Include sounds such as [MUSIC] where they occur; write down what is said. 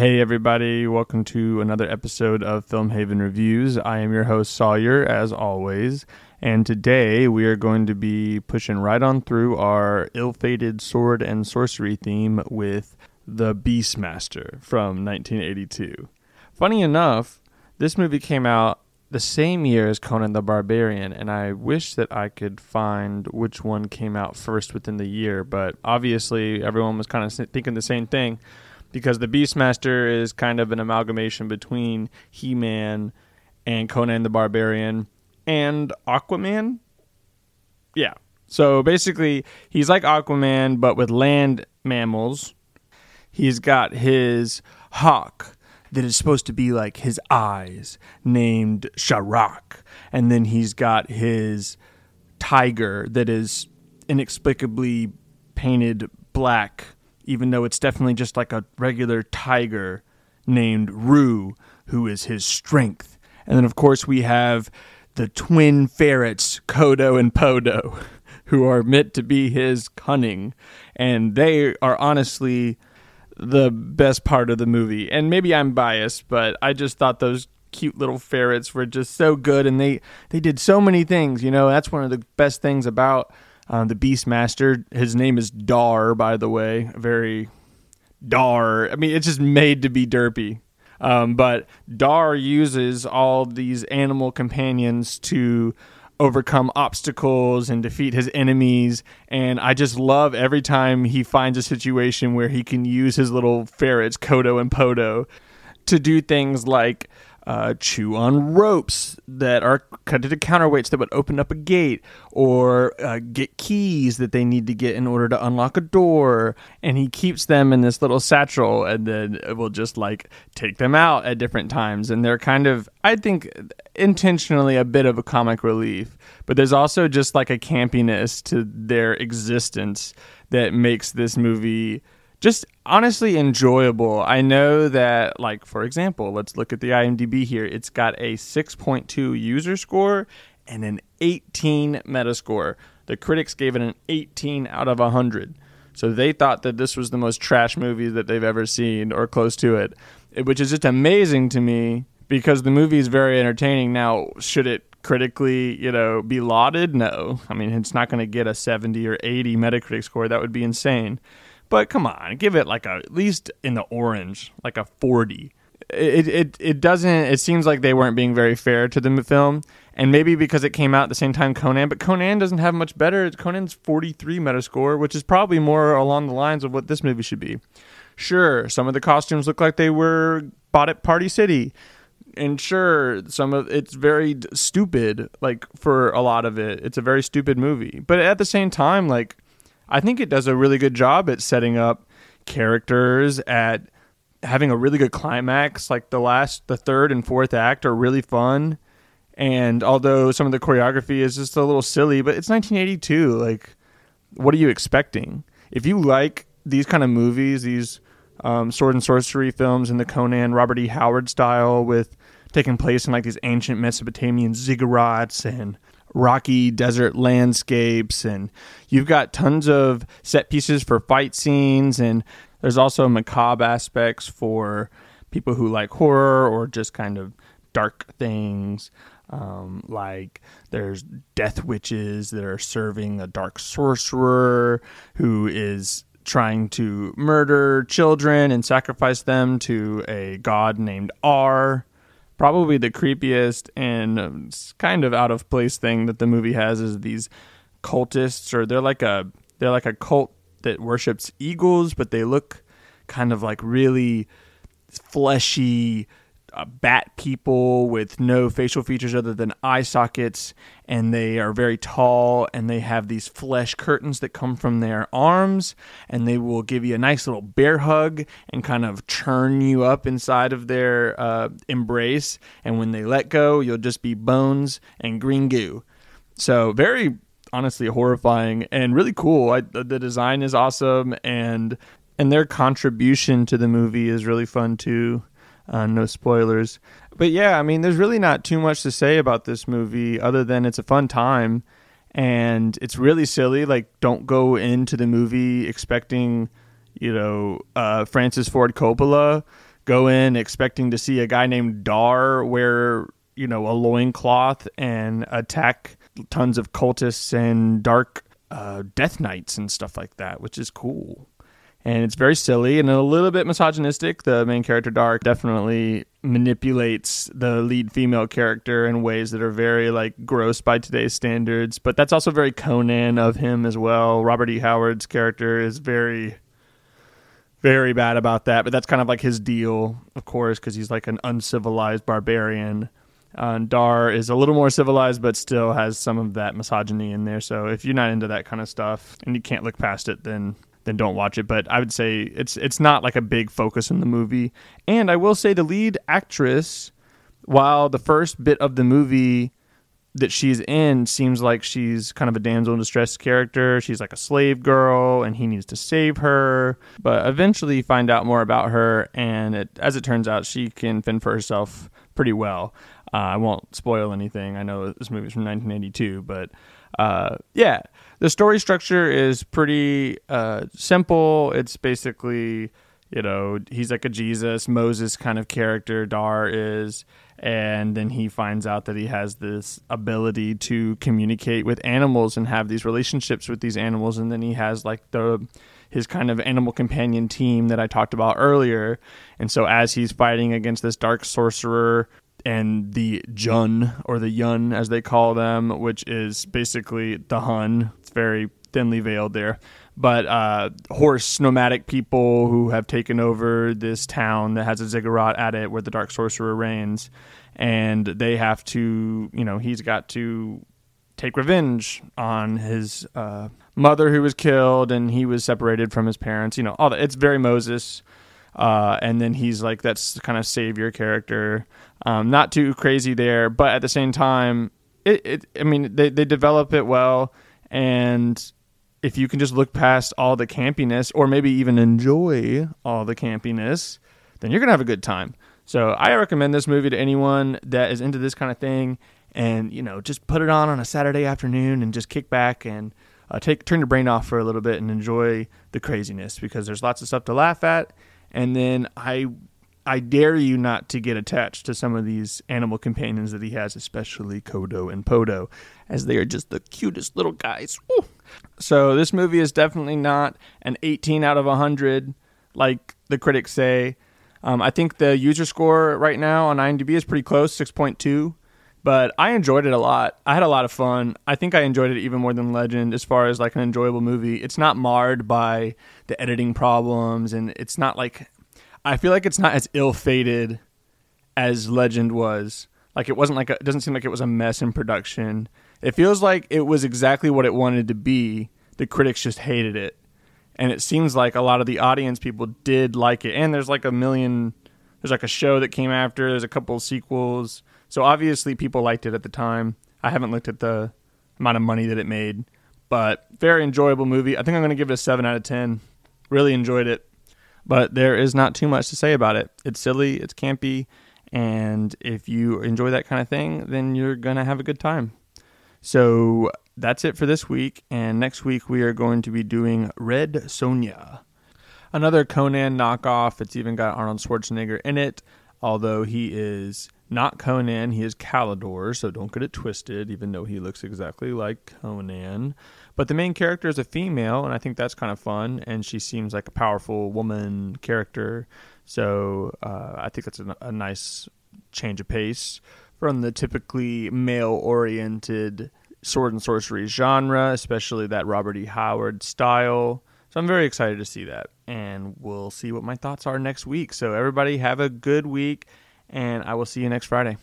Hey, everybody, welcome to another episode of Film Haven Reviews. I am your host, Sawyer, as always, and today we are going to be pushing right on through our ill fated sword and sorcery theme with The Beastmaster from 1982. Funny enough, this movie came out the same year as Conan the Barbarian, and I wish that I could find which one came out first within the year, but obviously everyone was kind of thinking the same thing because the Beastmaster is kind of an amalgamation between He Man and Conan the Barbarian and Aquaman. Yeah. So basically, he's like Aquaman, but with land mammals. He's got his hawk that is supposed to be like his eyes, named Sharak. And then he's got his tiger that is inexplicably painted black even though it's definitely just like a regular tiger named Ruh, who is his strength. And then, of course, we have the twin ferrets, Kodo and Podo, [LAUGHS] who are meant to be his cunning. And they are honestly the best part of the movie. And maybe I'm biased, but I just thought those cute little ferrets were just so good and they they did so many things you know that's one of the best things about uh, the Beastmaster. His name is Dar, by the way. Very Dar. I mean, it's just made to be derpy. Um, but Dar uses all these animal companions to overcome obstacles and defeat his enemies. And I just love every time he finds a situation where he can use his little ferrets, Kodo and Podo, to do things like uh, chew on ropes that are cut into counterweights that would open up a gate, or uh, get keys that they need to get in order to unlock a door. And he keeps them in this little satchel, and then will just like take them out at different times. And they're kind of, I think, intentionally a bit of a comic relief. But there's also just like a campiness to their existence that makes this movie just honestly enjoyable. I know that, like, for example, let's look at the IMDb here. It's got a 6.2 user score and an 18 Metascore. The critics gave it an 18 out of 100. So they thought that this was the most trash movie that they've ever seen or close to it, which is just amazing to me because the movie is very entertaining. Now, should it critically, you know, be lauded? No. I mean, it's not going to get a 70 or 80 Metacritic score. That would be insane. But come on, give it like a at least in the orange, like a forty. It it it doesn't. It seems like they weren't being very fair to the film, and maybe because it came out at the same time Conan, but Conan doesn't have much better. Conan's forty three Metascore, which is probably more along the lines of what this movie should be. Sure, some of the costumes look like they were bought at Party City and sure some of it's very stupid like for a lot of it it's a very stupid movie but at the same time like I think it does a really good job at setting up characters at having a really good climax. Like the last, the third and fourth act are really fun. And although some of the choreography is just a little silly, but it's 1982. Like, what are you expecting? If you like these kind of movies, these um, sword and sorcery films in the Conan Robert E. Howard style, with taking place in like these ancient Mesopotamian ziggurats and rocky desert landscapes and you've got tons of set pieces for fight scenes and there's also macabre aspects for people who like horror or just kind of dark things. Um, like there's death witches that are serving a dark sorcerer who is trying to murder children and sacrifice them to a god named Ar probably the creepiest and um, kind of out of place thing that the movie has is these cultists or they're like a they're like a cult that worships eagles but they look kind of like really fleshy uh, bat people with no facial features other than eye sockets, and they are very tall, and they have these flesh curtains that come from their arms, and they will give you a nice little bear hug and kind of churn you up inside of their uh, embrace. And when they let go, you'll just be bones and green goo. So very honestly horrifying and really cool. I, the design is awesome, and and their contribution to the movie is really fun too. Uh, no spoilers. But yeah, I mean, there's really not too much to say about this movie other than it's a fun time and it's really silly. Like, don't go into the movie expecting, you know, uh, Francis Ford Coppola go in expecting to see a guy named Dar wear, you know, a loincloth and attack tons of cultists and dark uh, death knights and stuff like that, which is cool. And it's very silly and a little bit misogynistic. The main character, Dark, definitely manipulates the lead female character in ways that are very like gross by today's standards. But that's also very Conan of him as well. Robert E. Howard's character is very very bad about that, but that's kind of like his deal, of course, because he's like an uncivilized barbarian. Uh, Dar is a little more civilized, but still has some of that misogyny in there. So if you're not into that kind of stuff and you can't look past it, then then don't watch it. But I would say it's it's not like a big focus in the movie. And I will say the lead actress, while the first bit of the movie that she's in seems like she's kind of a damsel in distress character. She's like a slave girl, and he needs to save her. But eventually, find out more about her, and it, as it turns out, she can fend for herself pretty well. Uh, I won't spoil anything. I know this movie's from 1982, but uh, yeah, the story structure is pretty uh, simple. It's basically, you know, he's like a Jesus, Moses kind of character. Dar is, and then he finds out that he has this ability to communicate with animals and have these relationships with these animals, and then he has like the his kind of animal companion team that I talked about earlier. And so as he's fighting against this dark sorcerer and the Jun or the Yun as they call them, which is basically the Hun. It's very thinly veiled there. But uh, horse nomadic people who have taken over this town that has a ziggurat at it where the dark sorcerer reigns. And they have to, you know, he's got to take revenge on his uh, mother who was killed and he was separated from his parents. You know, all that. It's very Moses. Uh, and then he's like that's kind of savior character. Um, not too crazy there, but at the same time, it, it I mean they they develop it well, and if you can just look past all the campiness, or maybe even enjoy all the campiness, then you're gonna have a good time. So I recommend this movie to anyone that is into this kind of thing, and you know just put it on on a Saturday afternoon and just kick back and. Uh, take turn your brain off for a little bit and enjoy the craziness because there's lots of stuff to laugh at and then I I dare you not to get attached to some of these animal companions that he has, especially Kodo and Podo, as they are just the cutest little guys. Ooh. So this movie is definitely not an 18 out of 100 like the critics say. Um, I think the user score right now on IMDb is pretty close, 6.2. But I enjoyed it a lot. I had a lot of fun. I think I enjoyed it even more than Legend as far as like an enjoyable movie. It's not marred by the editing problems and it's not like I feel like it's not as ill-fated as Legend was. Like it wasn't like a, it doesn't seem like it was a mess in production. It feels like it was exactly what it wanted to be. The critics just hated it. And it seems like a lot of the audience people did like it. And there's like a million there's like a show that came after, there's a couple of sequels so obviously people liked it at the time. I haven't looked at the amount of money that it made, but very enjoyable movie. I think I'm going to give it a 7 out of 10. Really enjoyed it. But there is not too much to say about it. It's silly, it's campy, and if you enjoy that kind of thing, then you're going to have a good time. So that's it for this week, and next week we are going to be doing Red Sonja. Another Conan knockoff. It's even got Arnold Schwarzenegger in it, although he is not Conan, he is Kalidor, so don't get it twisted, even though he looks exactly like Conan. But the main character is a female, and I think that's kind of fun, and she seems like a powerful woman character. So uh, I think that's a, a nice change of pace from the typically male oriented sword and sorcery genre, especially that Robert E. Howard style. So I'm very excited to see that. And we'll see what my thoughts are next week. So everybody have a good week and I will see you next Friday.